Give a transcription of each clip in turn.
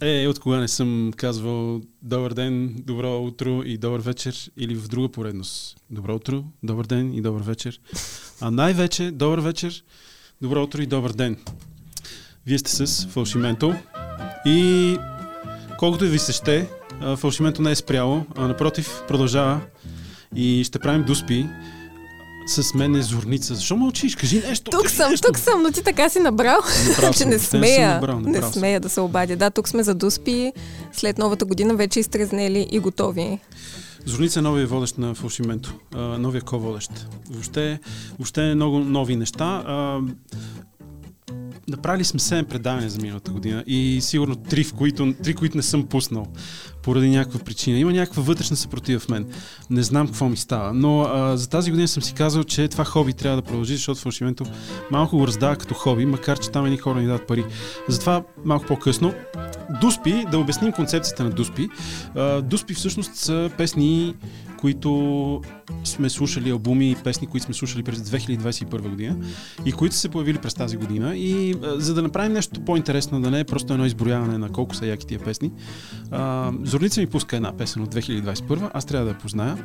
Е, от кога не съм казвал добър ден, добро утро и добър вечер или в друга поредност. Добро утро, добър ден и добър вечер. А най-вече добър вечер, добро утро и добър ден. Вие сте с Фалшименто и колкото и ви се ще, Фалшименто не е спряло, а напротив продължава и ще правим дуспи. С мен е Зорница. Защо мълчиш? Кажи нещо. Тук кажи съм, нещо. тук съм, но ти така си набрал, Направо че не смея, набрал, не съм. смея да се обадя. Да, тук сме за дуспи, след новата година вече изтрезнели и готови. Зорница е новия водещ на Фалшименто. Новия ко-водещ. Въобще, въобще е много нови неща. А, направили сме 7 предавания за миналата година и сигурно 3, в които, 3, които не съм пуснал поради някаква причина. Има някаква вътрешна съпротива в мен. Не знам какво ми става. Но а, за тази година съм си казал, че това хоби трябва да продължи, защото фалшименто малко го раздава като хоби, макар че там едни хора ни дадат пари. Затова малко по-късно. Дуспи, да обясним концепцията на Дуспи. А, Дуспи всъщност са песни, които сме слушали албуми и песни, които сме слушали през 2021 година и които се появили през тази година. И за да направим нещо по-интересно, да не е просто едно изброяване на колко са яки тия песни, а, Зорница ми пуска една песен от 2021, аз трябва да я позная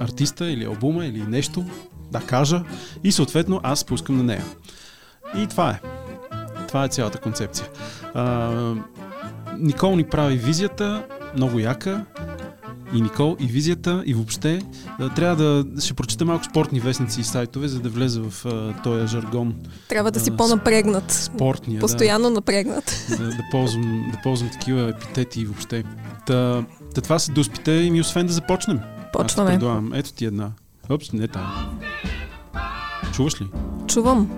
артиста или албума или нещо, да кажа и съответно аз пускам на нея. И това е. Това е цялата концепция. А, Никол ни прави визията, много яка. И Никол, и визията, и въобще трябва да ще прочета малко спортни вестници и сайтове, за да влезе в а, този жаргон Трябва да си А, по-напрегнат. спортния. Постоянно напрегнат. Да, да, да, ползвам, да ползвам такива епитети и въобще. Та, та това са дуспите и ми освен да започнем. Аз Почваме. предлагам. Ето ти една. Опс, не там. Чуваш ли? Чувам.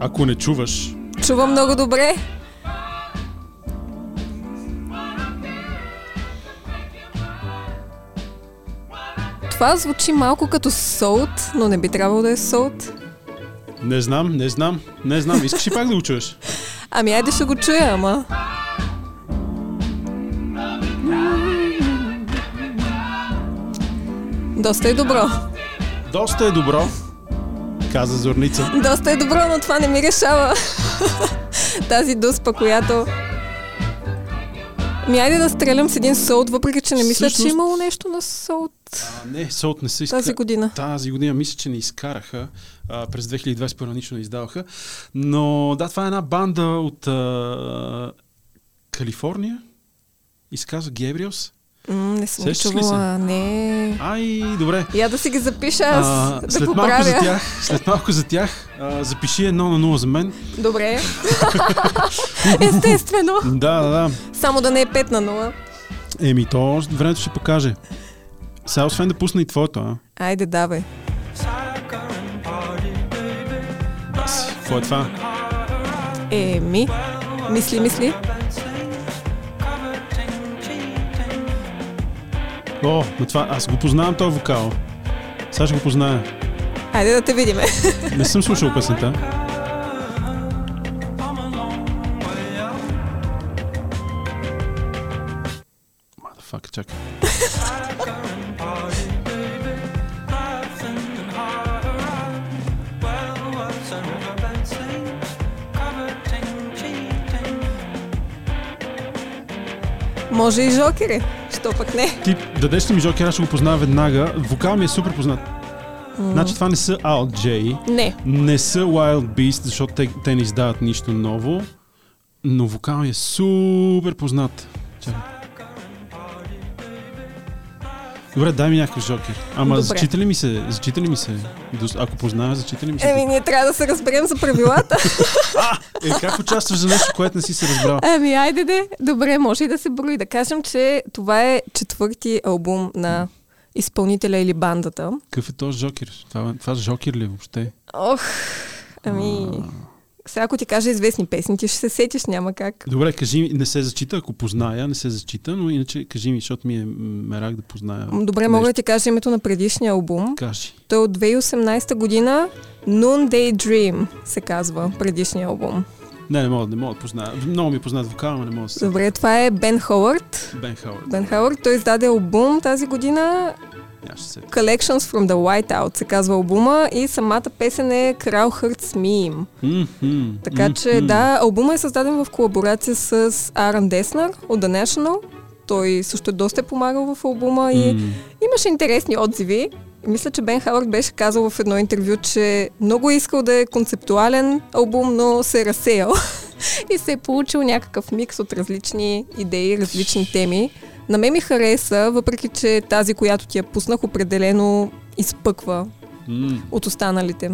Ако не чуваш, Чувам много добре. Това звучи малко като солт, но не би трябвало да е солт. не знам, не знам, не знам. Искаш ли пак да го чуеш? Ами айде ще го чуя, ама. Доста е добро. Доста е добро, каза Зорница. Доста е добро, но това не ми решава тази дуспа, която... Ми айде да стрелям с един солт, въпреки че не мисля, че Всъщност- е имало нещо на солт А, не, Солт не са изка... тази година. Тази година мисля, че не изкараха. А, през 2021 нищо не издаваха. Но да, това е една банда от а, Калифорния. Изказва Гебриос. М, не съм Сещаш чувала. Не. Ай, добре. Я да си ги запиша аз, А, да след, малко поправя. за тях, след малко за тях, а, запиши едно на нула за мен. Добре. Естествено. Да, да, да. Само да не е 5 на 0. Еми, то времето ще покаже. Сега, освен да пусна и твоето, а? Айде, давай. Какво е това? Еми, мисли, мисли. О, но това, аз го познавам този вокал. Сега ще го позная. Айде да те видиме. Не съм слушал песента. Мадафак, чакай. Може и жокери. Що пък не? Ти дадеш ли ми жокер, аз ще го познавам веднага. Вокал ми е супер познат. Значи това не са Alt J, Не. не са Wild Beast, защото те, те не издават нищо ново, но вокал ми е супер познат. Чакай. Добре, дай ми някакъв жокер. Ама Добре. зачита ли ми се? Зачита ли ми се? Ако позная, зачита ли ми се? Еми, ние трябва да се разберем за правилата. Е, как участваш за нещо, което не си се разбрал? Ами, айде де. Добре, може и да се брои. Да кажем, че това е четвърти албум на изпълнителя или бандата. Какъв е този жокер? Това, това жокер ли е въобще? Ох, ами... Сега ако ти кажа известни песни, ти ще се сетиш, няма как. Добре, кажи ми, не се зачита, ако позная, не се зачита, но иначе кажи ми, защото ми е мерак да позная. Добре, мога да нещо. ти кажа името на предишния албум. Кажи. Той е от 2018 година. Noonday Dream се казва предишния албум. Не, не мога, не мога да позная. Много ми е познат вокал, но не мога да се... Добре, това е Бен Ховард. Бен Хауърд. Бен Хауърд, той издаде албум тази година Collections from the Whiteout се казва албума и самата песен е Крал Hurts Me. Мгм, Така че мгм. да, албума е създаден в колаборация с Аран Деснар от The National. Той също доста е помагал в албума и М. имаше интересни отзиви. И Мисля, че Бен Хауърд беше казал в едно интервю, че много е искал да е концептуален албум, но се е разсеял. и се е получил някакъв микс от различни идеи, различни теми. На мен ми хареса, въпреки че тази, която ти я пуснах, определено изпъква М. от останалите.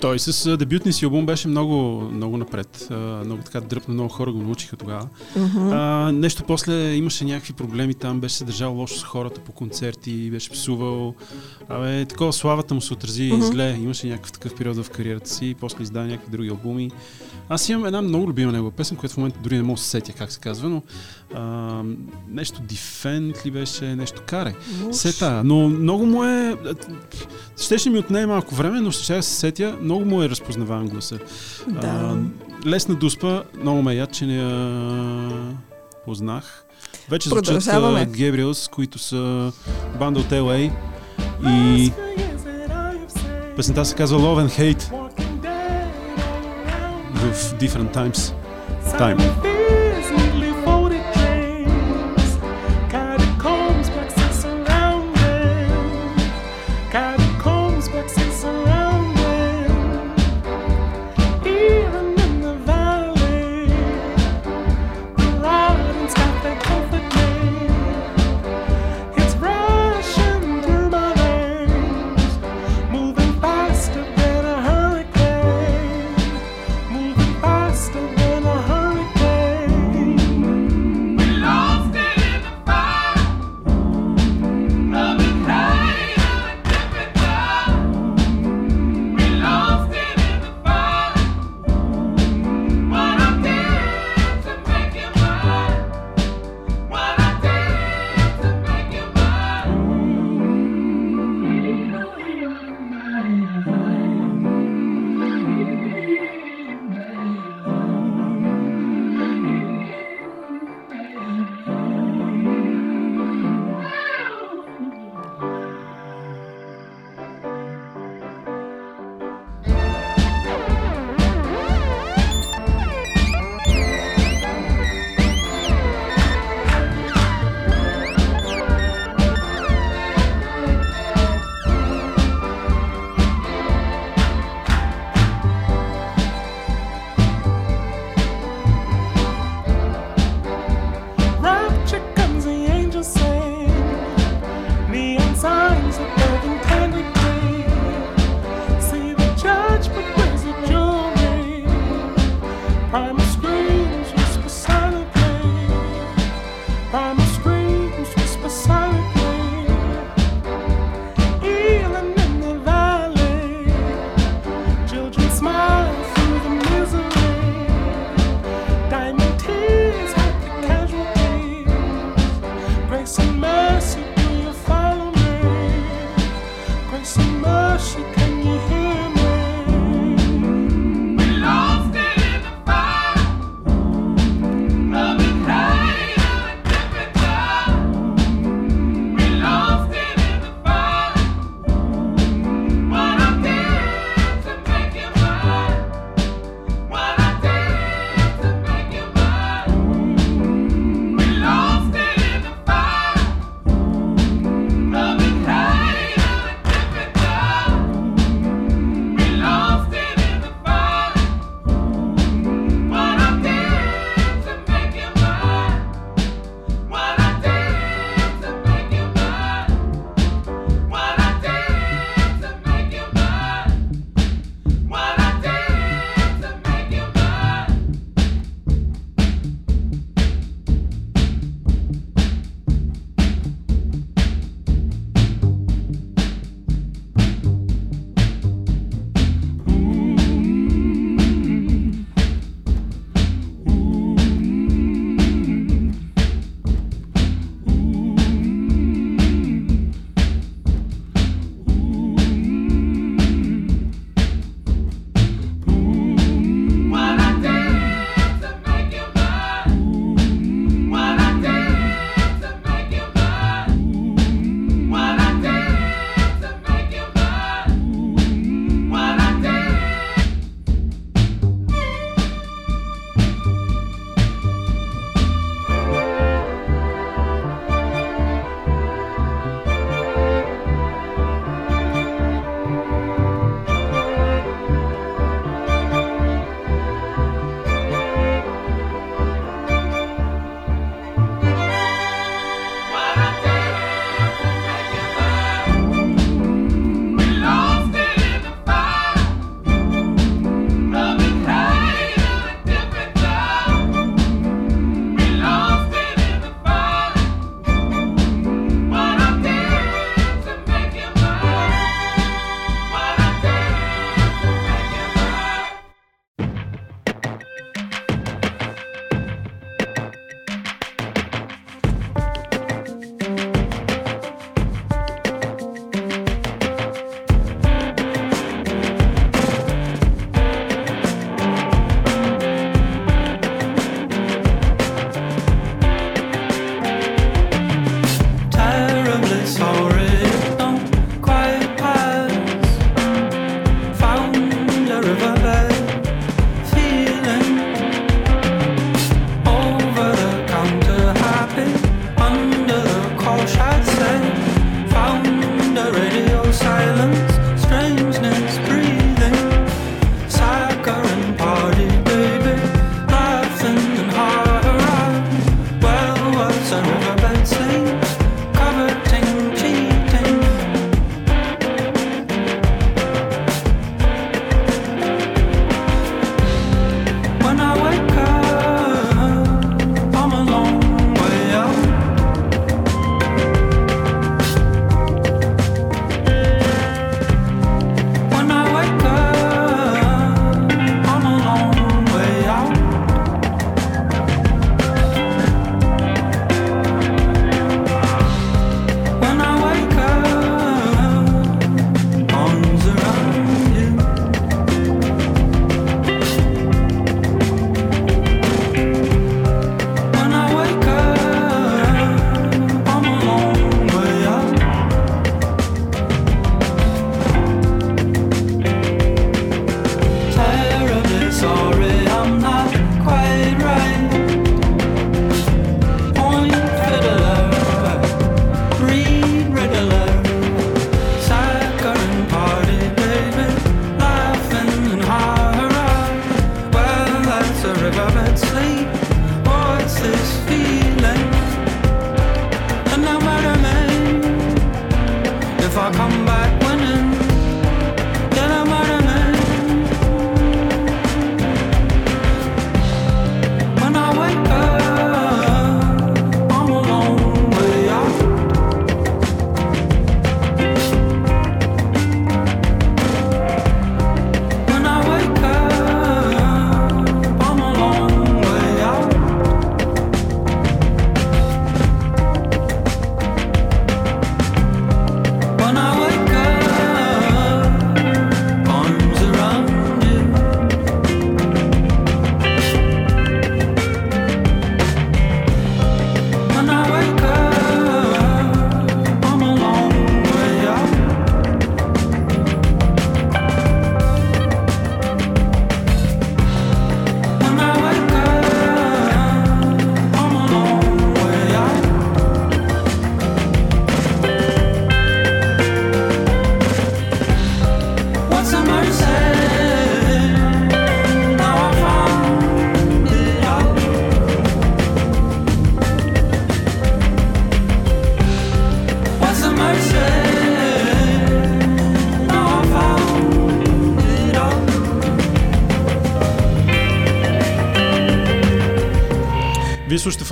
Той с дебютния си албум беше много, много напред. Много така дръпна, много хора го научиха тогава. Мгм. А, нещо после имаше някакви проблеми там, беше се държал лошо с хората по концерти, беше псувал. Абе, такова славата му се отрази Мгм. зле. Имаше някакъв такъв период в кариерата си, и после издаде някакви други албуми. Аз имам една много любима негова песен, която в момента дори не мога да се сетя как се казва, но а, нещо Defend ли беше, нещо каре. Сета, но много му е... Щеше ми отнеме малко време, но ще се сетя, много му е разпознаван гласа. Да. А, лесна дуспа, много ме яд, че не я познах. Вече звучат. Гебриелс, които са банда от LA и песента се казва Love and Hate в Different Times. Time.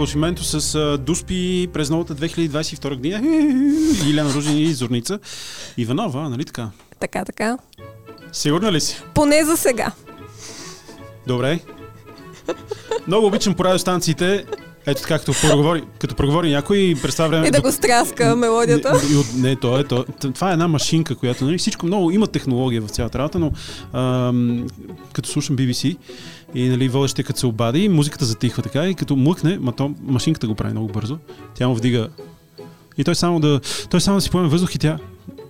Фалшименто с Дуспи през новата 2022 година. Иляна Ружин и Зорница. Иванова, нали така? Така, така. Сигурна ли си? Поне за сега. Добре. Много обичам по радиостанциите. Ето така, като проговори, като проговори някой, през това време... И да го стряска мелодията. Не, и не, то е, то, това е една машинка, която нали, всичко много има технология в цялата работа, но ам, като слушам BBC и нали, водещия като се обади, музиката затихва така и като млъкне, ма то машинката го прави много бързо, тя му вдига и той само да, той само да си поеме въздух и тя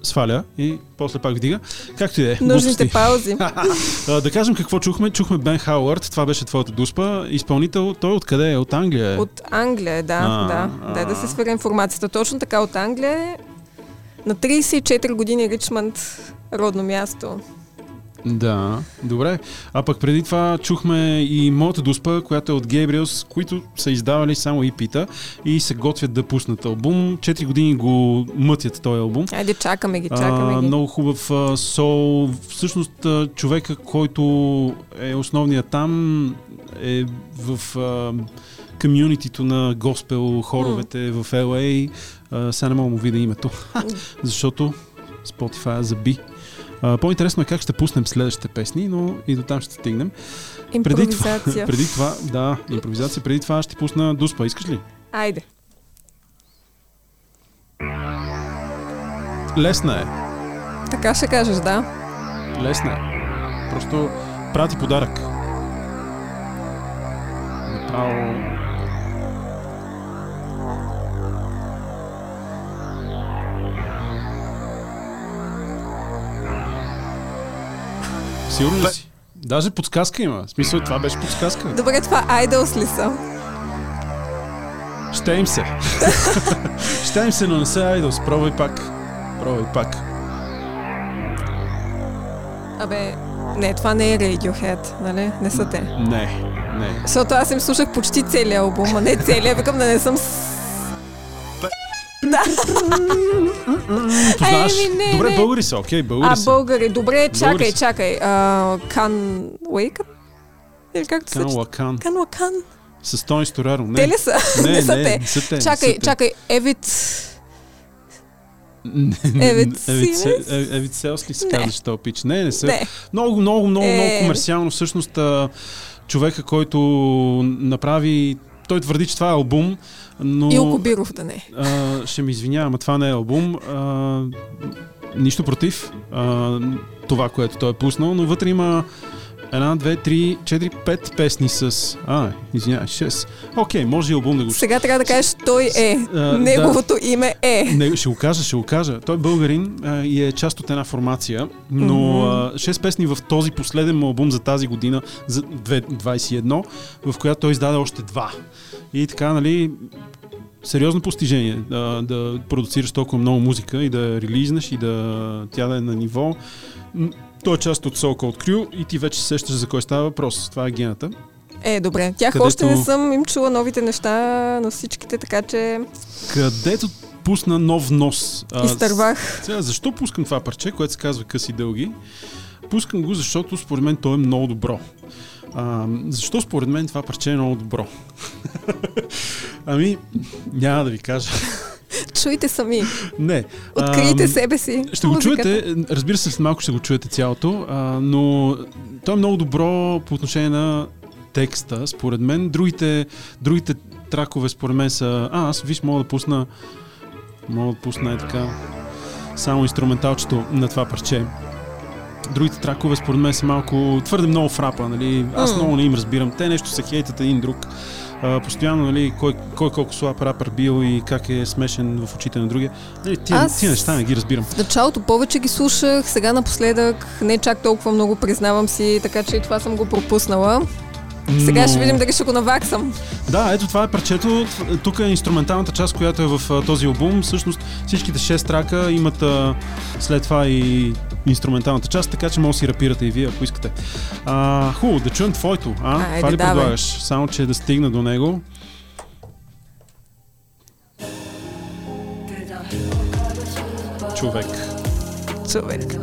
сваля и после пак вдига. Както и да е. Нужните глупости. паузи. А, да кажем какво чухме. Чухме Бен Хауърд, това беше твоята дуспа. Изпълнител, той откъде е? От Англия е. От Англия, е, да, А, да. а. Дай да се свъря информацията. Точно така от Англия е. На 34 години Ричмонд, родно място. Да, добре. А пък преди това чухме и моята дуспа, която е от Gabriels, които са издавали само EP-та и се готвят да пуснат албум. Четири години го мътят този албум. Айде, чакаме ги, чакаме А, ги. много хубав а, сол. Всъщност а, човека, който е основният там е в а, комюнитито на госпел хоровете в LA. А, сега не мога му видя името, защото Spotify заби. А, по-интересно е как ще пуснем следващите песни, но и до там ще стигнем. Преди това, Импровизация. преди това, да, импровизация. Преди това ще пусна Дуспа. Искаш ли? Айде. Лесна е. Така ще кажеш, да. Лесна е. Просто прати подарък. Направо... Сигурно ли си? Даже подсказка има. В смисъл, това беше подсказка. Добре, това Айдълс ли са? Ще им се. Ще им се, но не са Айдос. Пробвай пак. Пробвай пак. Абе, не, това не е Radiohead, нали? Не са те. Не, не. Защото аз им слушах почти целия албум, а не целия. Викам да не съм. Да. Познаваш? Еми, не, Добре, не. българи са, окей, българи А, са. българи. Добре, чакай, Българи са. чакай. А, Кан Уейкът? Или както се Кан чете? Лакан. Кан Лакан. С Тони Стораро. Не. Те ли са? Не, Не са не, те. не са те, Чакай, са чакай. Евит... Евит Евит Евит Селс ли се казваш този пич? Не, не са. Не. Много, много, много, Е. много комерциално. Всъщност човека, който направи той твърди, че това е албум, но... Илко Биров да не. А, ще ми извинявам, това не е албум. А, нищо против а, това, което той е пуснал, но вътре има една, две, три, четири, пет песни с... А, извинявай, шест. Окей, може и албум да го... Сега трябва да кажеш, той е. А, Неговото име е. Не, ще го кажа, ще го кажа. Той е българин а, и е част от една формация, но Мгм. а, 6 песни в този последен албум за тази година, за 2021, в която той издаде още два. И така, нали, сериозно постижение да, да продуцираш толкова много музика и да релизнеш и да тя да е на ниво. Той е част от Soul Cold Crew и ти вече се сещаш за кой става въпрос. Това е гената. Е, добре. Тях Където- още не съм им чула новите неща на всичките, така че където пусна нов нос. А, изтървах. Сега, защо пускам това парче, което се казва къси дълги? Пускам го, защото според мен то е много добро. А, защо според мен това парче е много добро? ами, няма да ви кажа. Чуйте сами. Не. Открийте Ам, себе си. Ще го Музиката. чуете, разбира се, след малко ще го чуете цялото, а, но то е много добро по отношение на текста, според мен. Другите, другите тракове, според мен са... А, аз виж, мога да пусна... Мога да пусна е така... Само инструменталчето на това парче. Другите тракове, според мен, са малко твърде много фрапа, нали? Аз М. много не им разбирам. Те нещо се хейтят един друг. А, постоянно, нали, кой, кой колко слаб рапър бил и как е смешен в очите на другия. Нали, тия, Аз- тия неща не ги разбирам. В началото повече ги слушах, сега напоследък не чак толкова много признавам си, така че и това съм го пропуснала. Сега Но- ще видим дали ще го наваксам. Да, ето това е парчето. Тук е инструменталната част, която е в този албум. Всъщност всичките 6 трака имат а, след това и инструменталната част, така че може да си рапирате и вие, ако искате. А, хубаво, да чуем твоето. А? Айде, това ли давай. предлагаш? Само, че да стигна до него. Човек. Човек.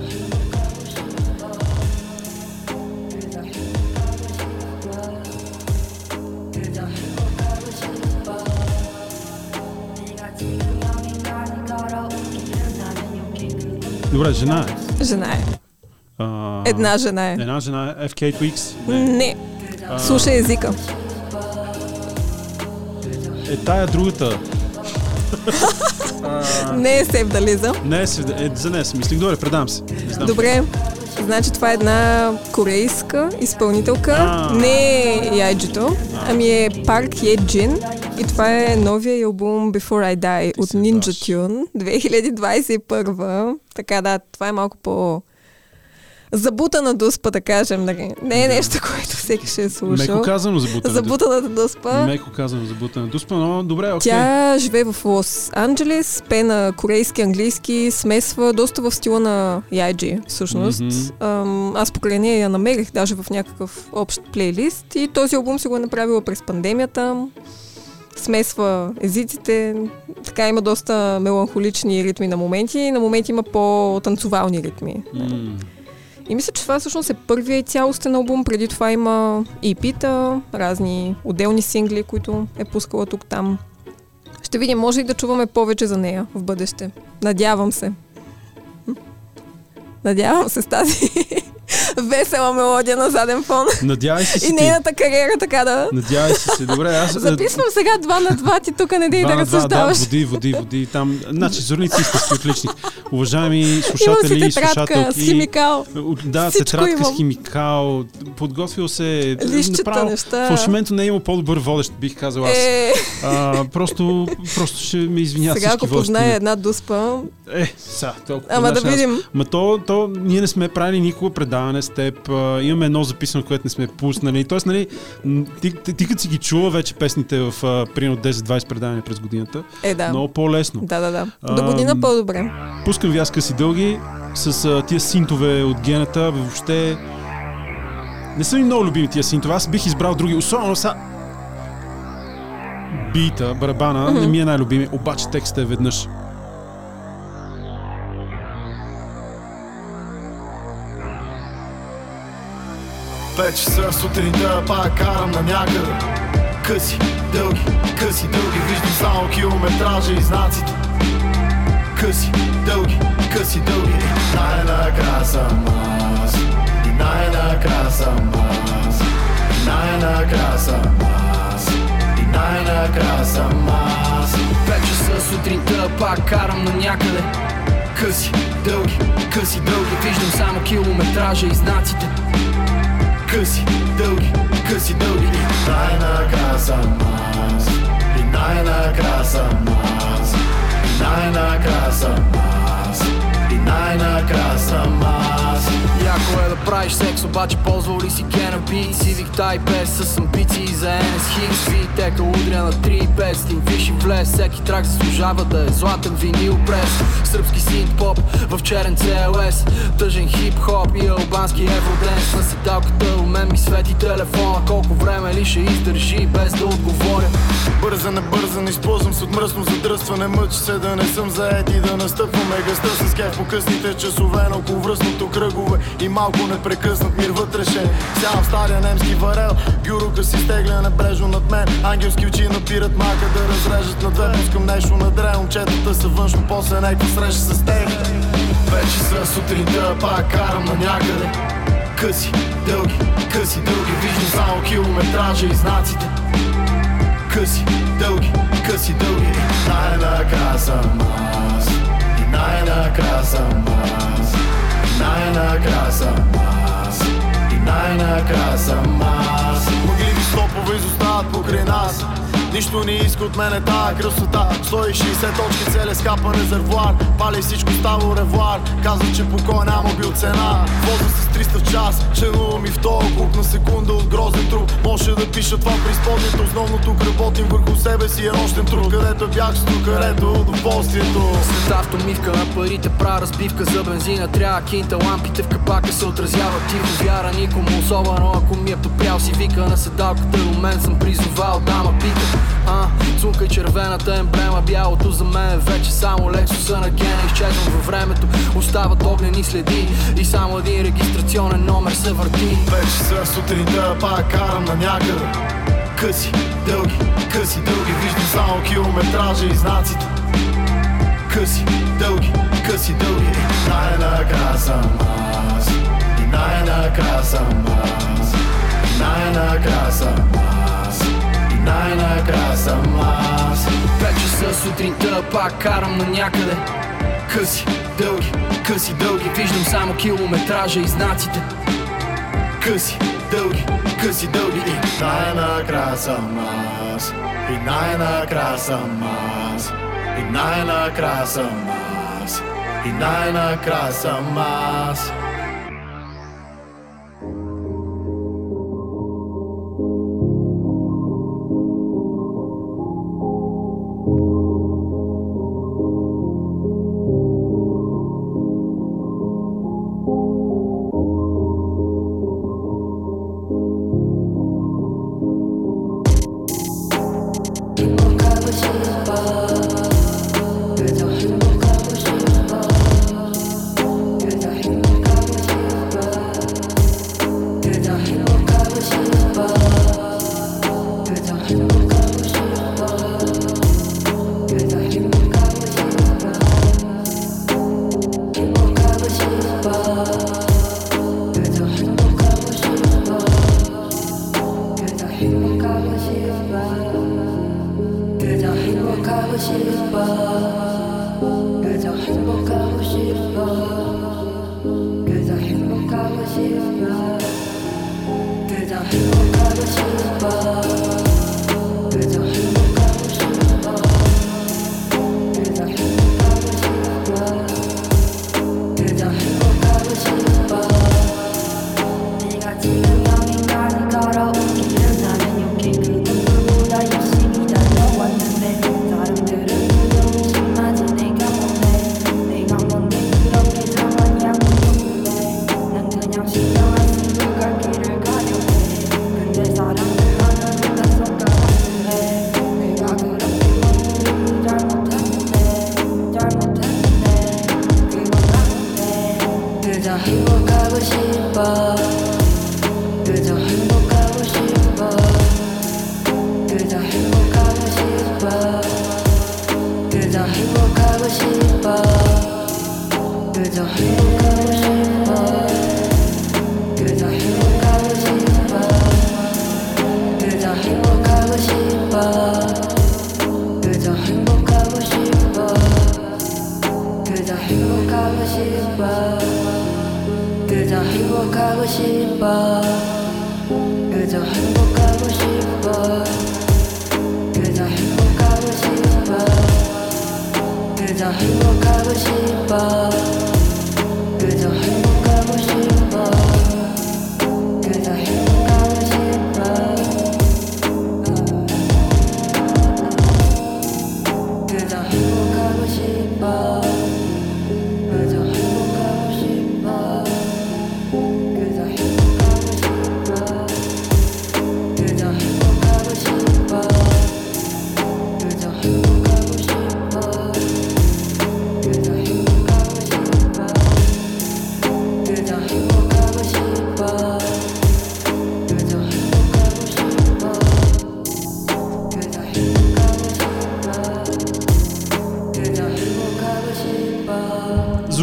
Добре, жена е. Жена е. А, Една жена е. Една жена е FK Twix. Не. Не. А, Слушай езика. Е тая другата. Не е севдализъм. Не, е, е, за нея си мислих. Добре, предам се. Не знам. Добре. Значи това е една корейска изпълнителка. А. Не е яйджето, ами е Парк Jin. И това е новия албум Before I Die Ти от Ninja даш. Tune 2021. Така да, това е малко по забутана дуспа, да кажем. нали? Не е нещо, което всеки ще е слушал. Меко казано забутана. Забутаната дуспа. Меко казано забутана дуспа, но добре, окей. Тя живее в Лос Анджелес, пее на корейски, английски, смесва доста в стила на Яйджи, всъщност. Ам, аз покрай нея я намерих даже в някакъв общ плейлист и този албум си го е направила през пандемията. Смесва езиците, така има доста меланхолични ритми на моменти и на моменти има по-танцовални ритми. М, И мисля, че това всъщност е първият и цялостен албум. Преди това има EP-та, разни отделни сингли, които е пускала тук-там. Ще видим, може и да чуваме повече за нея в бъдеще. Надявам се. Надявам се с тази весела мелодия на заден фон. Надявай се си И нейната кариера така да... Надявай се си. Добре, аз... Записвам сега два на два, ти тук не дей да два, да, разсъждаваш. води, води, води. Там, значи, зорници истински отличник. Уважаеми слушатели и си слушателки. с химикал. Да, Всичко тетрадка имам. с химикал. Подготвил се. Лищчета, направо, неща. Фалшименто не е имал по-добър водещ, бих казал аз. Е, А, просто, просто ще ме извиняват сега ако позная една дуспа, Е, са, толкова. ама да видим. Ма то, то, ние не сме правили никога предаване с теб. Имаме едно записано, което не сме пуснали. Тоест, нали, ти, ти, ти като си ги чува вече песните в примерно 10-20 предавания през годината, Е, да. много по-лесно. Да, да, да. До година по-добре. Пускам ви аз къси дълги с а, тия синтове от гената. Въобще не са ми много любими тия синтове. Аз бих избрал други. Особено са бита, барабана, не ми е най-любими, обаче текстът е веднъж. Пет часа сутринта пак карам на някъде Къси, дълги, къси, дълги Виждам само километража и знаците. Къси, дълги, къси, дълги най-накрая съм аз. И най-накрая съм аз. И най-накрая съм аз. И най-накрая съм аз. Пет часа сутринта пак карам на някъде. Къси, дълги, къси, дълги Виждам само километража и знаците къси, дълги, къси, дълги И най-накрая съм аз И най-накрая съм аз Аз. Яко е да правиш секс, обаче ползвал ли си Civic Type S с амбиции за NS Higgs. Витека удря на 3.5 с тим виш и влез. Всеки трак заслужава да е златен винил прес Сръбски синт поп в черен CLS Тъжен хип-хоп и албански евроденс. На седалката у мен ми свети телефона. Колко време ли ще издържи без да отговоря? Бърза, не бърза, не използвам се от мръсно задръстване. Мъчи се да не съм заед и да настъпваме гъста с кеф по късните часове на около връзното кръгове И малко непрекъснат мир вътрешен Сядам в стария немски варел Бюрока си стегля небрежно над мен. Ангелски очи напират мака да разрежат на две. Пускам нещо на дрен, момчетата са външно После някаква среща с теб Вече са сутринта, пак карам на някъде. Къси, дълги, къси, дълги Виждам само километража и знаците. Къси, дълги, къси, дълги. Най-накрая съм аз. И най-накрая съм аз Най-накрая съм аз И най-накрая съм аз стопове изостават покрай нас. Нищо не иска от мене тая красота. 160 точки целия скапан резервуар. Пали всичко става ревуар. Казва, че покой няма бил цена. Воза с 300 в час Членувам и в този клуб на секунда от грозен труп Може да пиша това при изпълнението. Основно тук работим върху себе си е нощен труд. Където е бягство, където удоволствието. След автомивка на парите правя разбивка за бензина. Трябва кинта, лампите в капака се отразяват. Тихо Вяра никому, особено ако ми е подпрял си вика На седалката у мен съм призовал дама пика а, Цунка червената емблема Бялото за мен е вече само лексуса на гена Изчезвам във времето, остават огнени следи И само един регистрационен номер се върти. Вече са сутринта, пак карам на някъде. Къси, дълги, къси, дълги Виждам само километража и знаците. Къси, дълги, къси, дълги Най-накрая съм аз най-накрая съм аз най-накрая съм аз най-накрая съм аз. Вече са сутринта, пак карам на някъде. Къси, дълги, къси, дълги. Виждам само километража и знаците. Къси, дълги, къси, дълги. И най-накрая съм аз. И най-накрая съм аз. И най-накрая съм аз. И най-накрая съм аз 그저 행복하고 싶어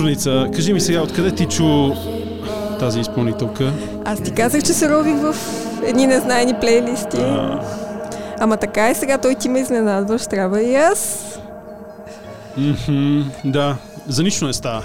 Зорница, кажи ми сега, откъде ти чу тази изпълнителка? Аз ти казах, че се рових в едни незнайни плейлисти. А, Ама така и сега той ти ме изненадваш, трябва и аз. мхм, да, за нищо не става.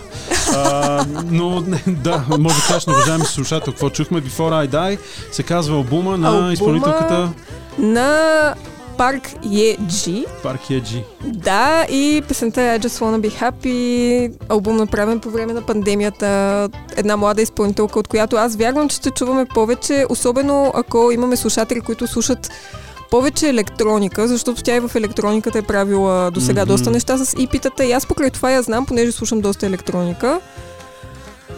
А, но да, може да кажеш на уважаеми слушател, какво чухме Before I Die, се казва албума на Албума- изпълнителката На Парк Еджи. Парк Еджи. Да, и песента I Just Wanna Be Happy, албум направен по време на пандемията, една млада изпълнителка, от която аз вярвам, че ще чуваме повече, особено ако имаме слушатели, които слушат повече електроника, защото тя и в електрониката е правила до сега Мгм. доста неща с ипитата и аз покрай това я знам, понеже слушам доста електроника.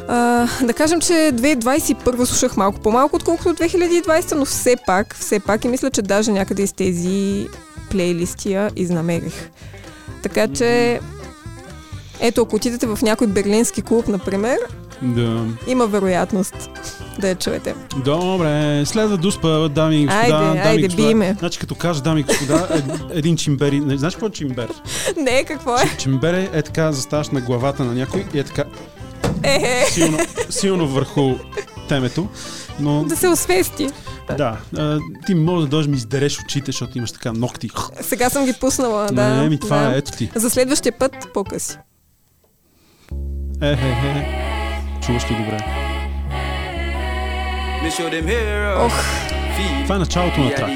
А, да кажем, че 2021 слушах малко по-малко, отколкото 2020, но все пак, все пак и мисля, че даже някъде из тези плейлисти я изнамерих. Така че, ето, ако отидете в някой берлински клуб, например, Да. има вероятност да я чуете. Добре, следва дуспа, дами и господа. Айде, дами айде, господа. би ме. Значи като кажа дами и господа, е, един чимбери. Не, знаеш какво е чимбер? Не, какво е? Чимбер е, е така, заставаш на главата на някой и е така Е, силно, силно върху темето. Но да се освести. да, а, ти може да дойдеш ми издереш очите, защото имаш така ногти. Сега съм ги пуснала, да. не, ми това да. е, ето ти. За следващия път по-къси. Е, е, е. Чуваш ли добре? Ох, Това е началото на трака.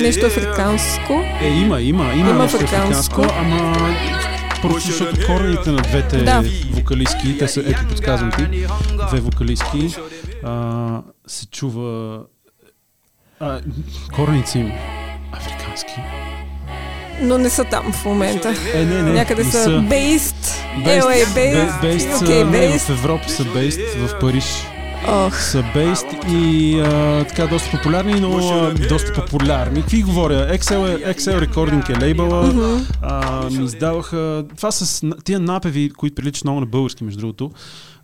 нещо африканско. Е, има, има, има, Има нещо африканско. африканско, ама просто защото корените на двете Да. вокалистки, те са, ето подсказвам ти, две вокалистки, а, се чува а, корените им африкански. Но не са там в момента. Е, не, не, Някъде не са based. LA based. Бейст based. в Европа са бейст, в Париж Ох, са бейст и а, така доста популярни, но а, доста популярни. Какви говоря? XL, е- XL Recording е лейбъла. а, ми издаваха... Това с тия напеви, които приличат много на български, между другото.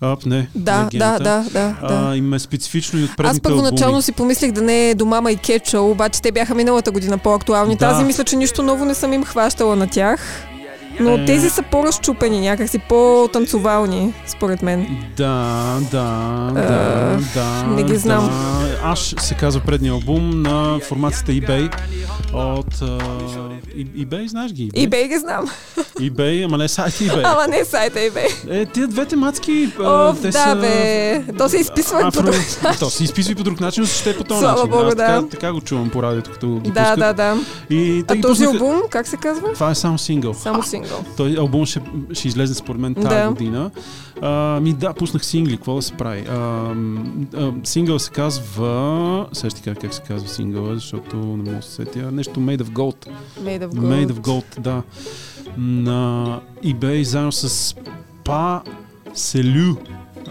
А, не, да, да, да, да, да. А, им е специфично и от предните Аз първоначално албуми. си помислих да не е до мама и кетчъл, обаче те бяха миналата година по-актуални. Да. Тази мисля, че нищо ново не съм им хващала на тях. Но Е. тези са по-разчупени, някакси по-танцувални, според мен. Да, да, А, да, да. не ги знам. Да. Аш се казва предния албум на формацията eBay от... И- eBay, знаеш ги? eBay ги знам, eBay, ама не сайт eBay. ама не сайта eBay. Е, тия двете мацки, Оф, те да са... бе, то се изписва по Афро... друг То се изписва и по друг начин, но се ще по този Слава начин. Богу, Аз така, да. така го чувам по радиото, като ги Да, пускат. да, да. И А този пуснаха- албум, как се казва? Това е само сингъл. Само сингъл. Той албум ще, ще излезе според мен тази Да. година. А, ми да, пуснах сингли, какво да се прави? А, а, сингъл се казва... Ти кажа как се казва сингъла, защото не мога да се сетя. Нещо Made of Gold. Made of Gold. Made of Gold, да. На eBay заедно с Па Селю.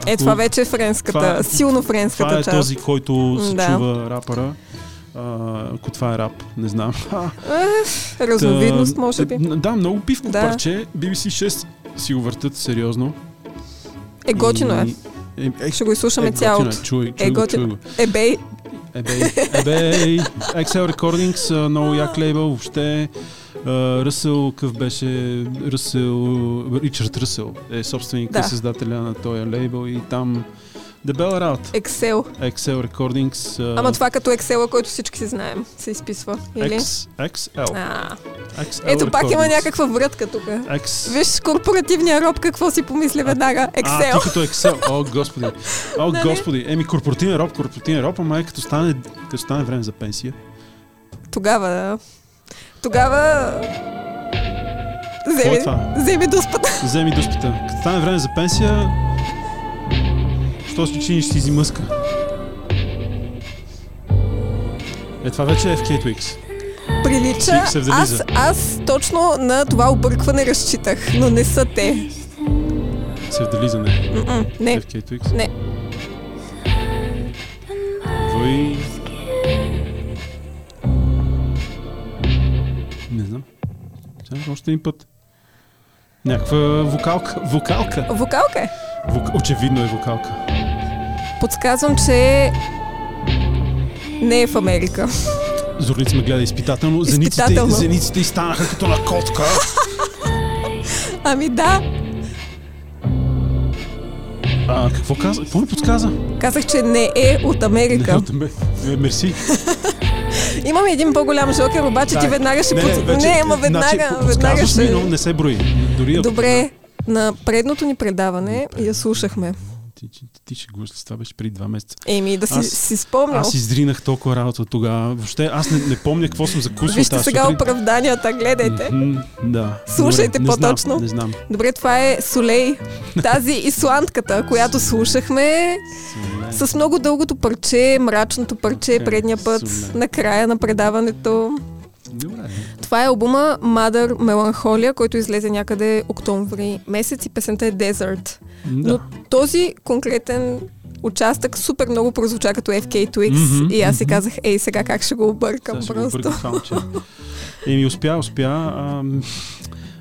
Е, това вече е френската, Това- силно френската Това е част. този, който се Да. чува рапъра. А, ако това е рап, не знам. Разновидност, Та, може би. е, Да, много пивко Да. парче. BBC 6 си го въртат сериозно. Е, готино е. Е, е, Ще го изслушаме е, цялото. Е, чуй, чуй, Е, го, чуй готино. го. Ебей, Ебей, ебей. Excel Recordings, много як лейбъл, въобще. Ръсъл, къв беше Ръсъл, Ричард Ръсъл е собственика Да. и създателя на този лейбъл и там дебела работа. Excel. Excel Recordings. а, Ама това като Excel, който всички си знаем, се изписва. Или? X, XL. А, XL ето пак има Recordings. някаква врътка тук. X... Виж корпоративния роб какво си помисли веднага. А, Excel. ти като Excel. О, господи. О, Нали? господи. Еми, корпоративен роб, корпоративен роб, ама е като стане, като стане време за пенсия. Тогава, да. Тогава... Е Вземи, вземи дуспата. Вземи дуспата. Като стане време за пенсия, що чиниш си изимъска? Е, това вече е в K2X. Прилича. Си се влиза. Аз, аз точно на това объркване разчитах, но не са те. Севдализане. М-м, не. Е в K2X. Не. Вой... Не знам. Сега още един път. Някаква вокалка. Вокалка. Вокалка е. Вок... Очевидно е вокалка. Подсказвам, че не е в Америка. Зорница ме гледа изпитателно. Изпитателно. зениците и станаха като на котка. Ами да, А, какво каза? Какво ми подсказа? казах, че не е от Не, Америка. от ме. Е, мерси. Имаме един по-голям жокер, обаче ти Да. веднага ще... не, под... вече, не, ама веднага, значи, веднага ще... но не се брои. Дори Добре, на предното ни предаване я слушахме. Ти, ти, ти, ще го това беше преди два месеца. Еми, да си, Аз- си спомнял. Аз издринах толкова работа от тогава. Въобще аз не, не помня какво съм закусвал Вижте тази сега сутрин. оправданията, гледайте. Мгм, Да. Слушайте Добре, не знам, по-точно. Не знам. Добре, това е Солей, тази исландката, която слушахме Соле. с много дългото парче, мрачното парче Окей, предния път, Солей. на края на предаването. Добре. Това е албума Mother Melancholia, който излезе някъде октомври месец и песента е Desert. Но Да. този конкретен участък супер много прозвуча като FK Twix Мгм, и аз си казах, ей, сега как ще го объркам Сега ще го просто. объркам само, че... Еми, успя, успя. Ам,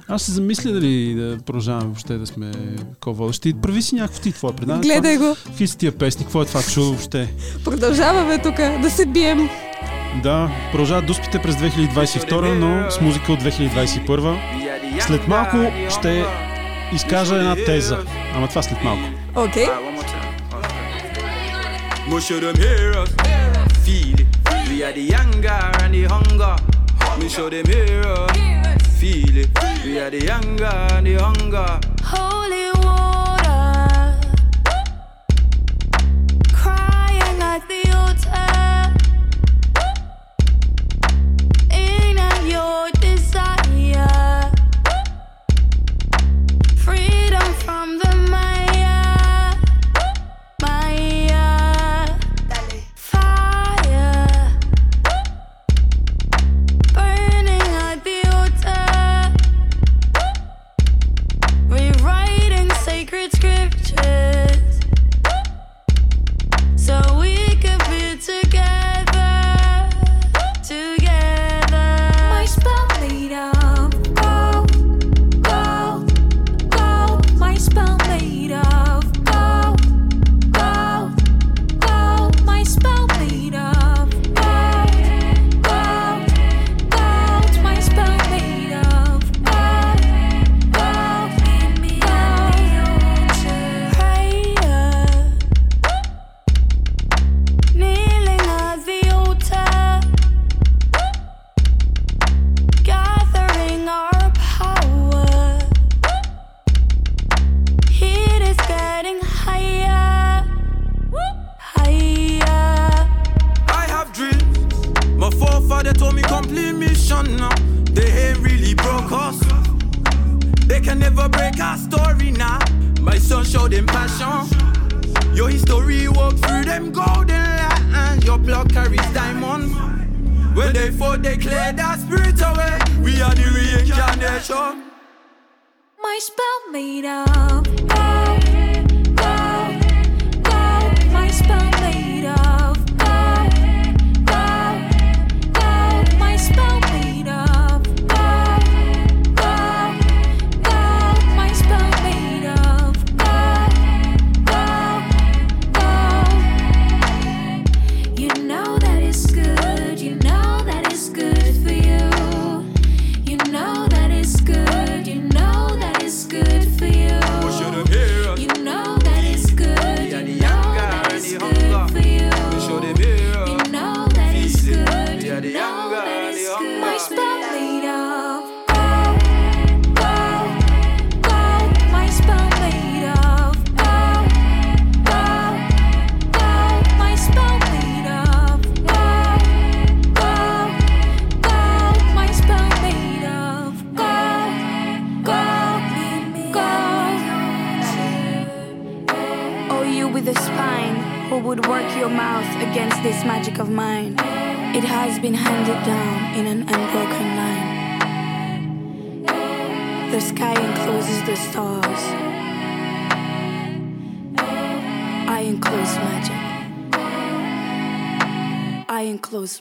Аз се замисля дали да продължаваме въобще да сме ко-водещи. Прави си някакво ти твое предаване. Гледай го. Това- Какви са тия песни? Какво е това чудо въобще? Продължаваме тук да се бием. Да, продължават дуспите през 2022, но с музика от 2021. След малко ще изкажа една теза. Ама това след малко. Окей. It. We are the anger and the hunger. Me show them hear us, feel it. We are the anger and the hunger. Holy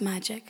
magic.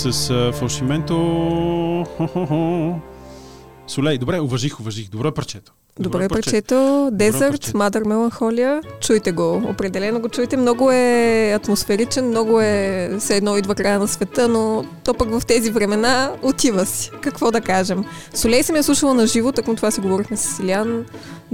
С а, фалшименто. Солей, добре, уважих, уважих. Добро парчето. Добре, парчето. Дезерт, парче. Мадър Меланхолия. Чуйте го. Определено го чуйте. Много е атмосферичен, много е все едно идва края на света, но то пък в тези времена отива си. Какво да кажем? Солей съм я слушала на живо, так това си говорихме с Силян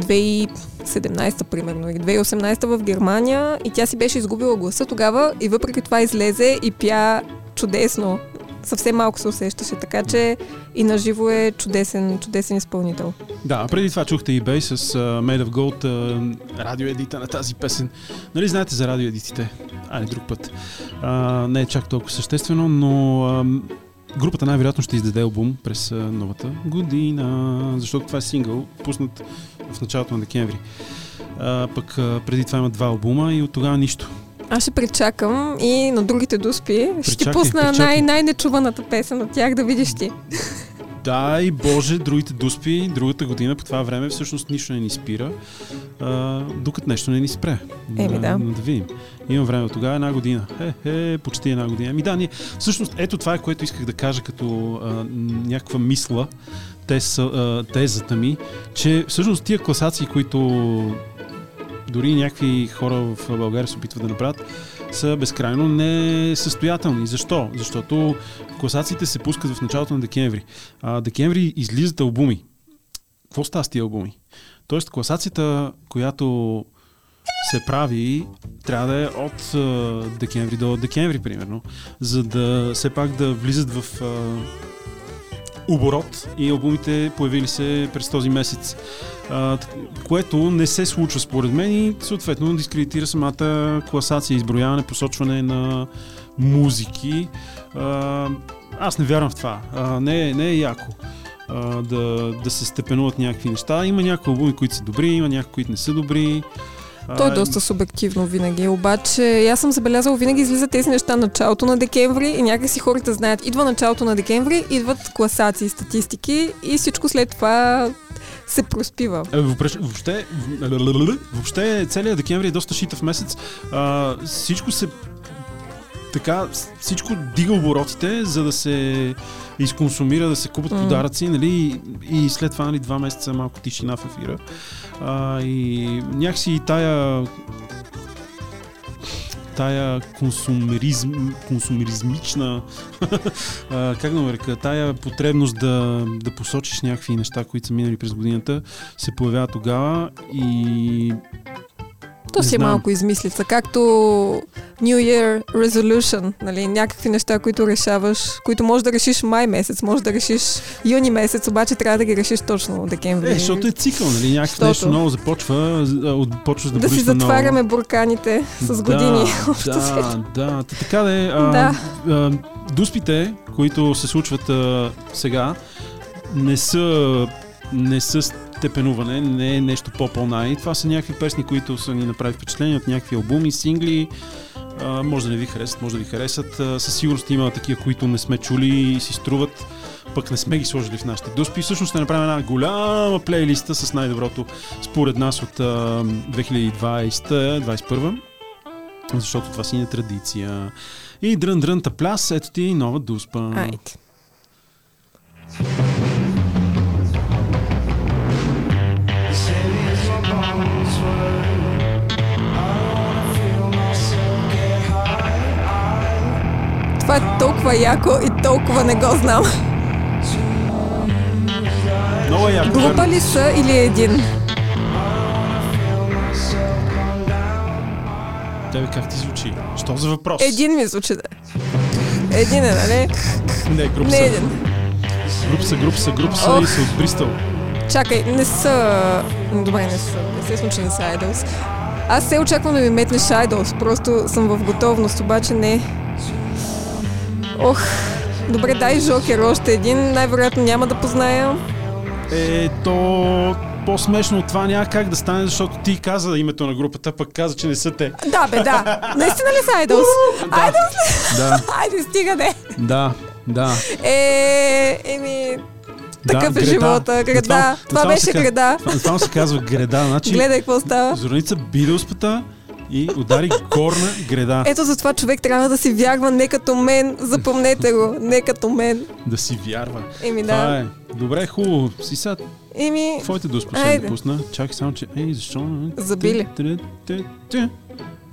2017 примерно или 2018 в Германия и тя си беше изгубила гласа тогава и въпреки това излезе и пя чудесно. Съвсем малко се усещаше, така че и на живо е чудесен, чудесен изпълнител. Да, а преди това чухте eBay с uh, Made of Gold, uh, радиоедита на тази песен. Нали знаете за радиоедитите? Айде, друг път. Uh, не е чак толкова съществено, но uh, групата най-вероятно ще издаде албум през новата година, защото това е сингъл, пуснат в началото на декември. Uh, пък преди това има два албума и от тогава нищо. Аз ще причакам и на другите дуспи ще ти Причакай, пусна причакай. най- най-нечуваната песен от тях да видиш ти. Дай Боже, другите дуспи, другата година по това време всъщност нищо не ни спира, а, докато нещо не ни спре. Еми, да. да видим. Има време от тогава една година. Е, е, почти една година. Ами да, ние, всъщност ето това е което исках да кажа като а, някаква мисла, тез, а, тезата ми, че всъщност тия класации, които дори някакви хора в България се опитват да направят, са безкрайно несъстоятелни. Защо? Защото класациите се пускат в началото на декември. А декември излизат албуми. Какво става с тия албуми? Тоест, класацията, която се прави, трябва да е от а, декември до декември, примерно, за да все пак да влизат в а, оборот и албумите появили се през този месец. А, което не се случва според мен и съответно дискредитира самата класация, изброяване, посочване на музики. А, аз не вярвам в това. А, не, е- не е яко да, да се степенуват някакви неща. Има някои албуми, които са добри, има някои, които не са добри. То е доста субективно винаги, обаче аз съм забелязала, винаги излизат тези неща началото на декември и някакси хората знаят, идва началото на декември, идват класации, статистики и всичко след това се проспива. Е, Въобще, въобще, целият декември е доста шитав месец. А, всичко се така, всичко дига оборотите, за да се изконсумира, да се купат М. подаръци, нали, и след това нали, два месеца малко тишина в ефира. А, и някакси и тая тая консумеризм, консумеризмична как да го нарека, тая потребност да, да посочиш някакви неща, които са минали през годината, се появява тогава и То Не си знам. малко измислица, както New Year Resolution, нали, някакви неща, които решаваш, които можеш да решиш май месец, можеш да решиш юни месец, обаче трябва да ги решиш точно декември. Е, защото е цикъл, нали? Някакво Защото- нещо ново започва, почваш да, да си затваряме бурканите с години. Да, да, да. Та Така да е. А, Да. а, дуспите, които се случват а, сега, не са, не са степенуване, не е нещо по-по-най. Това са някакви песни, които са ни направили впечатление от някакви албуми, сингли. А, може да не ви харесат, може да ви харесат. А, със сигурност има такива, които не сме чули и си струват пък не сме ги сложили в нашите дуспи. Всъщност ще направим една голяма плейлиста с най-доброто според нас от а, 2020-2021 защото това си не традиция. И дрън дрън пляс, ето ти нова дуспа. Айде. Това е толкова яко и толкова не го знам. Много яко. Група ли са или е един? Тебе как ти звучи? Що за въпрос? Един ми звучи да. Един е, нали? Не, груп Не са. един. Груп са, груп са, груп са Ох. и са от Бристъл. Чакай, не са... Добре, не са. Се случи не са Idols. Аз се очаквам да ми метнеш Idols. Просто съм в готовност, обаче не. Ох, добре, дай Жокер още един. Най-вероятно няма да позная. Е, то по-смешно от това няма как да стане, защото ти каза името на групата, пък каза, че не са те. Да, бе, да. Наистина ли са Idols? Idols ли? Да, Айде, стига де. да, да. Е, еми, такъв да, е греда. живота. Греда. На Това му беше се греда. Това, това се казва греда. Значи, Гледай какво става. Зорница Бидълспата и удари горна греда. Ето за това човек трябва да си вярва не като мен. Запомнете го. Не като мен. Да си вярва. Еми Това да. е. Добре, хубаво. Си сега Еми, твоите до последно Айде. пусна. Чакай само, че... Ей, защо? Забили.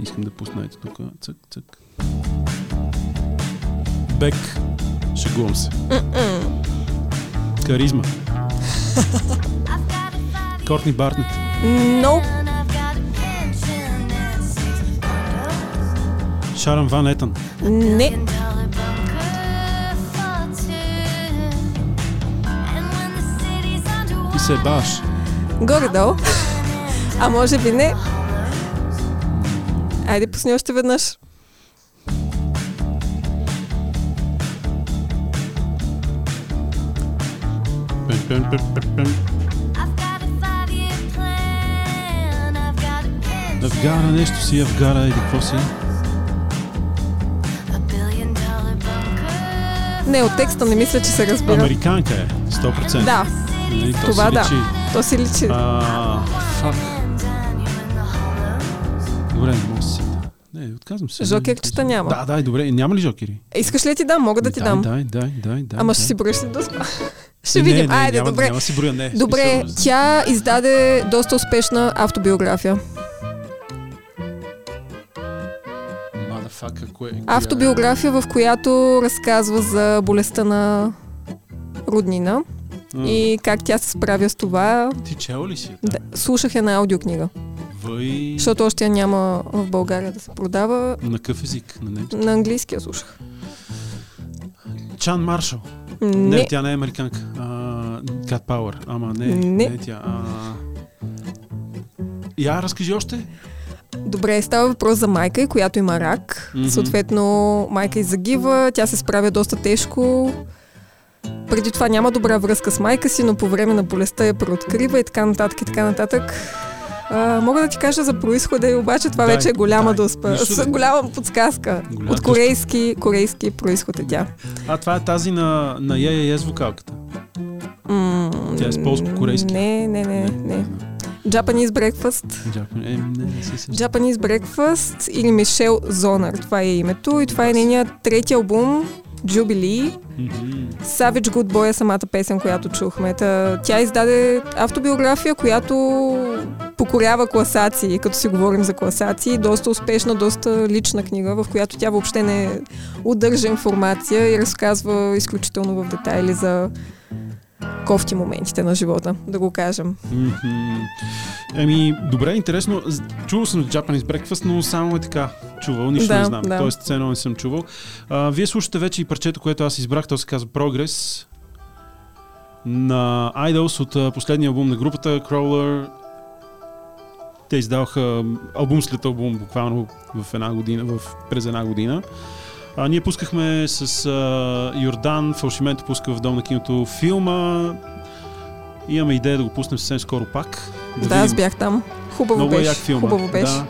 Искам да пусна ето тук. Цък, цък. Бек. Шегувам се. Каризма. Кортни Бартнет. но Ван Етън. не. И се баш. Горе-долу. А може би не. Айде, пусни още веднъж. Авгара нещо си, Авгара, еди какво си. Не, от текста не мисля, че се разбира. Американка е, 100%. Да, Нали, то това си да. личи. То си личи. А, фак. Добре, не мога да сета. Не, отказвам се. Жокерчета няма. Да, дай, добре. Няма ли жокери? Искаш ли да ти дам? Мога да ти дай, дам. Дай, дай, дай, дай. Ама дай. ще си броиш ли доска? ще Не, видим. Не, Айде, няма, добре. Няма да си броя, не. Добре, смисъл, тя издаде доста успешна автобиография. Motherfucker, кое? коя- Автобиография, в която разказва за болестта на роднина А, и как тя се справя с това. Ти чела ли си? Да, слушах една аудиокнига, Въй... защото още я няма в България да се продава. На какъв език? На немски? На английски я слушах. Чан Маршал. Не, Не, тя не е американка. Cat Power. Ама не, Не. не тя. А... Я, разкажи още. Добре, става въпрос за майка й, която има рак. Мгм. Съответно, майка й загива, тя се справя доста тежко. Преди това няма добра връзка с майка си, но по време на болестта я преоткрива и така нататък и така нататък. А, мога да ти кажа за происхода и обаче това Дай, вече е голяма дай. доспа. С голяма подсказка. Голяма От корейски, корейски происход е тя. А, това е тази на, на Я с вокалката. М, Тя е с полско-корейски. Не, не, не, не. Japanese Breakfast. Джапан. Е, не, не си се. Japanese Breakfast или Мишел Зонар. Това е името и това е нейният трети албум Jubilee. Мгм. Savage Good Boy е самата песен, която чухме. Та, тя издаде автобиография, която покорява класации, като си говорим за класации. Доста успешна, доста лична книга, в която тя въобще не удържа информация и разказва изключително в детайли за кофти моментите на живота, да го кажем. Мгм. Еми, добре, интересно. Чувал съм Japanese Breakfast, но само е така. Чувал, нищо Да, не знам. да. Тоест, цено не съм чувал. А, вие слушате вече и парчето, което аз избрах. То се казва Progress на Idols от последния албум на групата Crawler. Те издаваха албум след албум, буквално в една година, в, през една година. А, ние пускахме с а, Йордан, Фалшименто пуска в Дом на киното филма. Имаме идея да го пуснем съвсем скоро пак. Да, аз видим. бях там. Хубаво Много е беше. як филма. Хубаво беше. Да.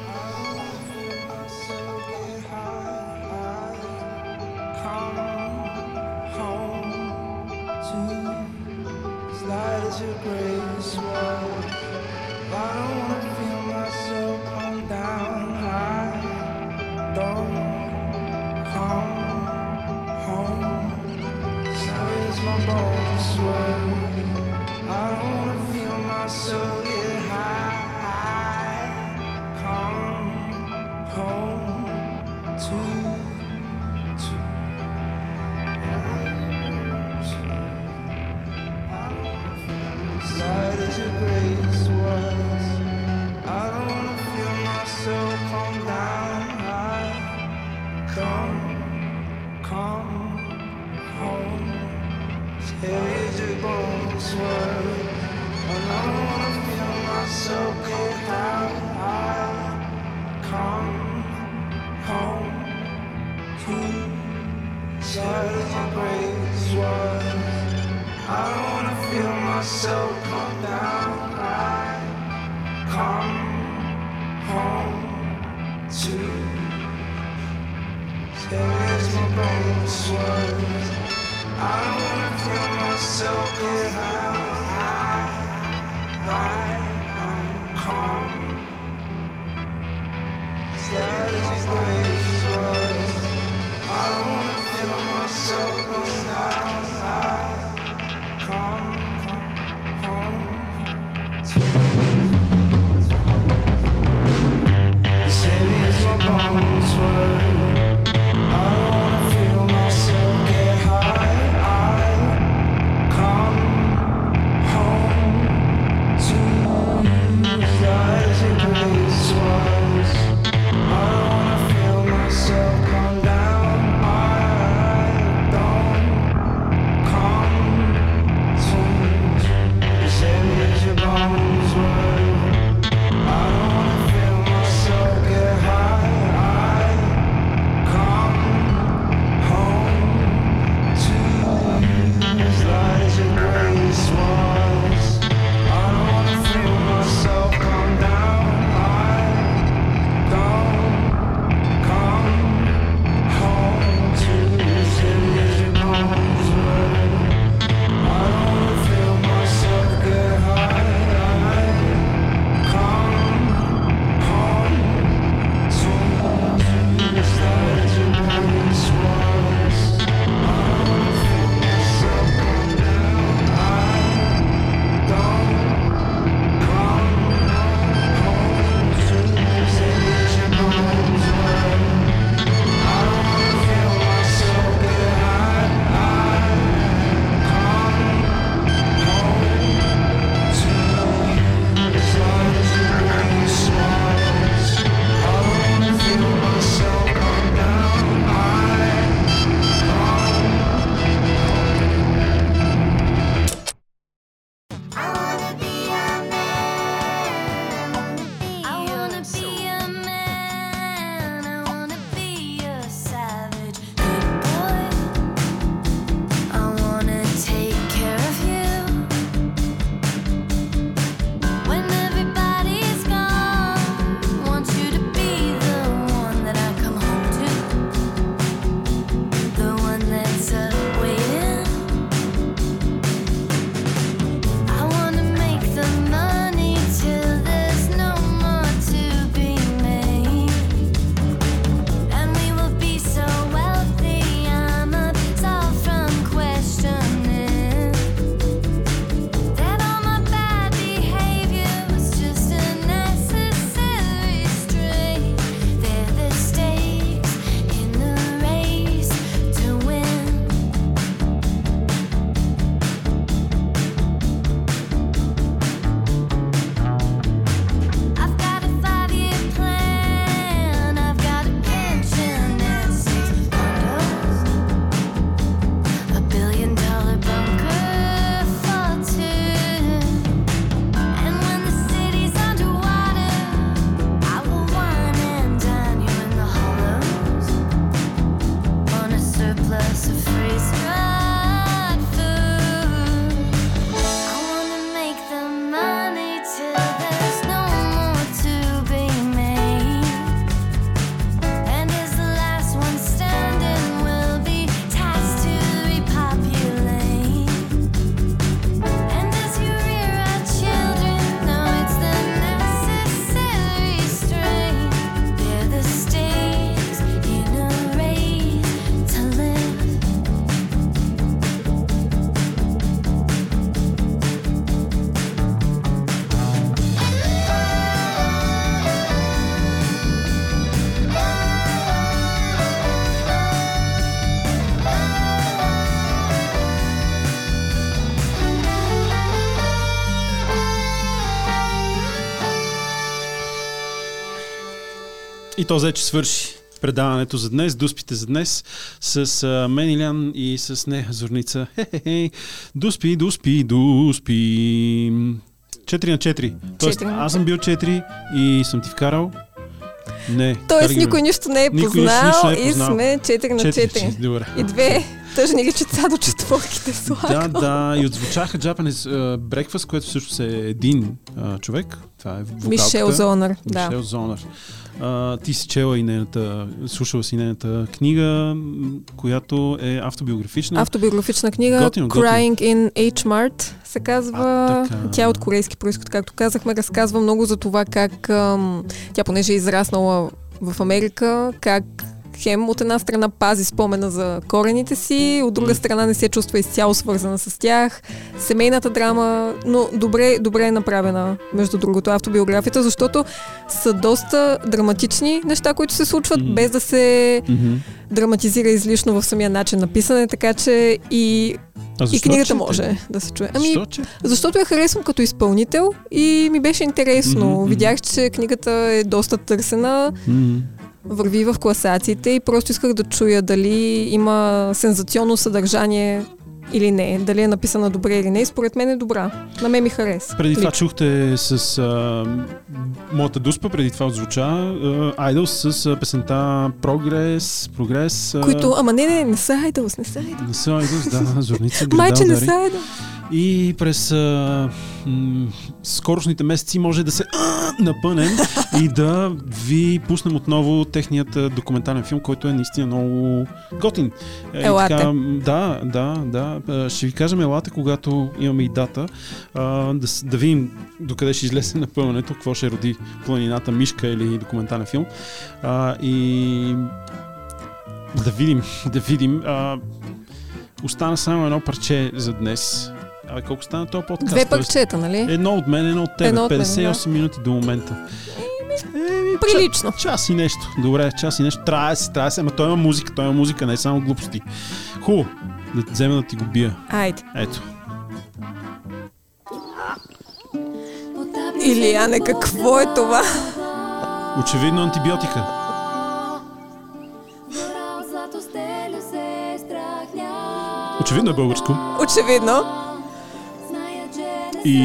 И то взе, че свърши предаването за днес, дуспите за днес, с а, мен Илян и с нея Зорница. Хе-хе-хе. Дуспи, дуспи, дуспи. 4 на 4. Тоест, аз съм бил 4 и съм ти вкарал. Не. Тоест никой ме. нищо не е Никой познал нищо не е и познал. сме 4 на 4. Четири, Добре. И две тъжни речица до четворките слага. Да, да, и отзвучаха Japanese Breakfast, което всъщност е един uh, човек. Това е вокалката. Мишел Зонър, да. Мишел Зонър. А, ти си чела и нейната, слушала си нейната книга, която е автобиографична. Автобиографична книга Готино, готино. Crying in H Mart се казва. А, така. Тя е от корейски происход, както казахме. Разказва много за това как ам, тя, понеже е израснала в Америка, как хем от една страна пази спомена за корените си, от друга страна не се чувства изцяло свързана с тях. Семейната драма, но добре, добре е направена, между другото, автобиографията, защото са доста драматични неща, които се случват, Мгм. без да се Мгм. драматизира излишно в самия начин на писане, така че и, А и книгата чете? може да се чуе. Ами, Защо, защото я харесвам като изпълнител и ми беше интересно. Мгм. Видях, че книгата е доста търсена, М. върви в класациите и просто исках да чуя дали има сензационно съдържание или не. Дали е написана добре или не. Според мен е добра. На мен ми хареса. Преди това чухте с а, моята дуспа, преди това отзвуча а, Idols с а, песента Прогрес, Прогрес. а, Които, ама не, не, не са Idols, не са Idols. Не са Idols, да, Зорница, Майче не са Дари. И през а, м, скорошните месеци може да се а, напънем и да ви пуснем отново техният документален филм, който е наистина много готин. Е, и Елате. Така, м, да, да, да. Ще ви кажем елате, когато имаме и дата, а, да, да видим докъде ще излезе напъването, какво ще роди планината Мишка или документален филм. А, и да видим, да видим. А, остана само едно парче за днес. А колко стана този подкаст? Две парчета, нали? Едно от мен, едно от тебе. Едно от мен, 58 минути до момента. Еми, Прилично. Час, час и нещо. Добре, час и нещо. Трябва да се, трябва да се. Ама той има музика, той има музика, не е само глупости. Хубаво. Да взема да ти го бия. Айде. Ето. Илияне, какво е това? Очевидно антибиотика. Очевидно е българско. Очевидно. И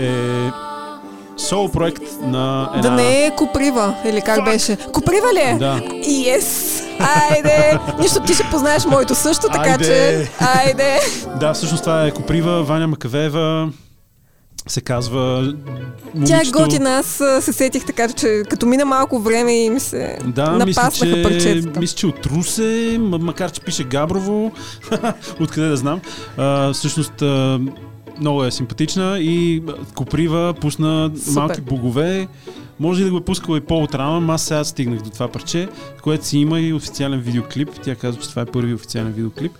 е соло проект на една... Да не е Куприва, или как беше? Куприва ли е? Да. Yes! Айде! Нищо ти ще познаеш моето също, така Айде! че... Айде! Да, всъщност това е Коприва, Ваня Макавеева, се казва Тя е момичето- готина, аз се сетих така, че като мина малко време и ми се Да, мисля, напаснаха че, парчетата. мисля, че от Русе, макар че пише Габрово, откъде да знам. А, всъщност а, много е симпатична и Коприва пусна Супер. малки богове. Може и да го е пускала и по-отрано, ама аз сега стигнах до това парче, което си има и официален видеоклип. Тя казва, че това е първи официален видеоклип.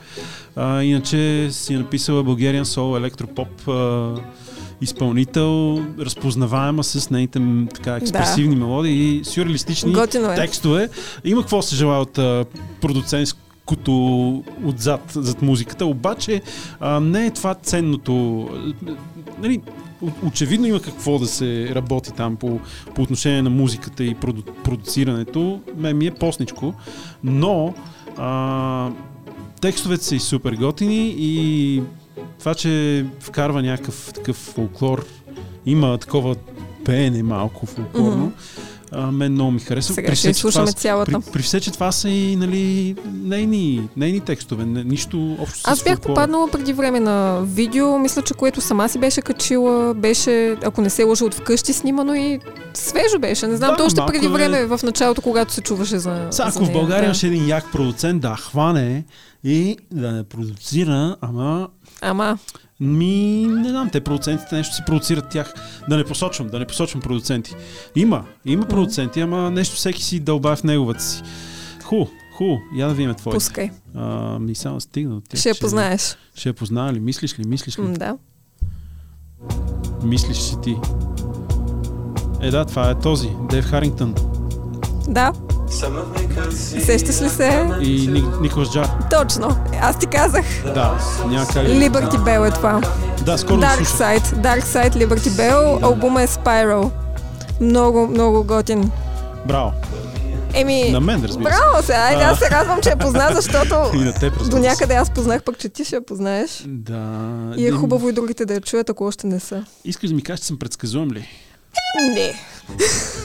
А, иначе си е написала Bulgarian Soul Електропоп а, изпълнител, разпознаваема с нейните така експресивни мелодии и сюрреалистични Готино е. текстове. Има какво се желая от а, продуцентското отзад, зад музиката, обаче а, не е това ценното. Нали, очевидно има какво да се работи там по, по отношение на музиката и проду, продуцирането. Ме ми е постничко, но а, текстовете са и супер готини и това, че вкарва някакъв такъв фолклор, има такова пеене малко фолклорно, Мгм. А, мен много ми харесва. Сега При ще изслушаме това- цялата. При, при все, че това са и нали, нейни, нейни текстове, не, нищо общо с Аз бях фолклора. попаднала преди време на видео, мисля, че което сама си беше качила, беше, ако не се лъжа, от вкъщи снимано и свежо беше. Не знам, Да, то още преди е- време в началото, когато се чуваше за. За ако в нея, България да. имаше един як продуцент да хване и да не продуцира, ама Ама, Ми, не знам, те продуцентите нещо си продуцират тях. Да не посочвам, да не посочвам продуценти. Има, има продуценти, ама нещо всеки си дълба в неговата си. Ху, ху, я да видим твоите. пускай. А, ми само стигна до тях. Ще я познаеш. Ще я позная ли? Мислиш ли? Мислиш ли? М, Да. Мислиш си ти. Е, да, това е този, Дейв Харингтън Да. Сещаш ли се? и Ник, Николас Джар. Точно. Аз ти казах. Да, няма как. Liberty Bell е това. Да, скоро да Dark слушам. Side. Dark Side Liberty Bell. Албума е Spiral. Много, много готин. Браво. Еми, На мен, разбира се. браво се. Айде, аз се радвам, че я позна, защото И на теб, до някъде аз познах, пък че ти ще я познаеш. Да. И е хубаво и другите да я чуят, ако още не са. Искаш да ми кажеш, че съм предсказуем ли? Не.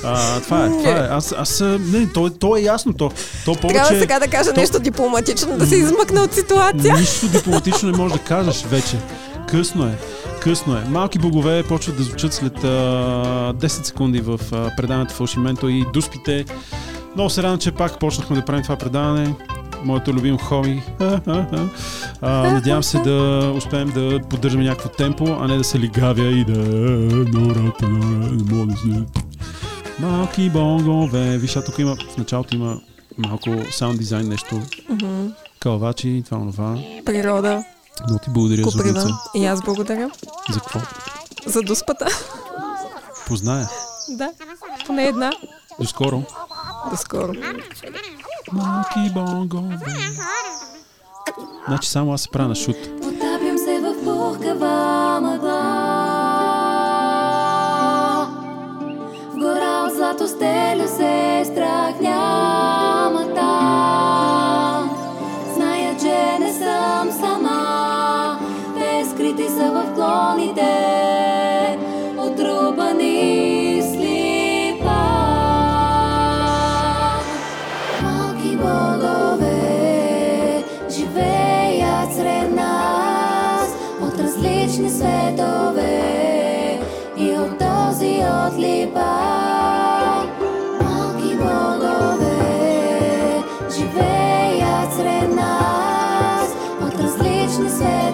А, това е, това е. Аз, аз не, то, то е ясно. То, то повече... Трябва сега да кажа то- нещо дипломатично, да се измъкна от ситуация. Нищо дипломатично не можеш да кажеш вече. Късно е. Късно е. Малки богове почват да звучат след а, 10 секунди в а, предаването Фалшименто и дуспите. Много се радвам, че пак почнахме да правим това предаване. Моето любимо хоби. А, надявам се да успеем да поддържаме някакво темпо, а не да се лигавя и да... Не мога да се... Малки бонгове. Виж, а тук има, в началото има малко саунд дизайн нещо. Mm-hmm. Калвачи, това, това. Природа. Много ти благодаря, Куприва. Зорница. И аз благодаря. За какво? За дуспата. Позная. Да, поне една. До скоро. До скоро. Малки бонгове. Значи само аз се правя на шут. Потапям се в пухкава мъгла. споделя се страх. Зная, че не съм сама, те са в клоните, отрупани слипа. Малки богове живеят сред нас от различни светове и от този отлипа. Krishna's name.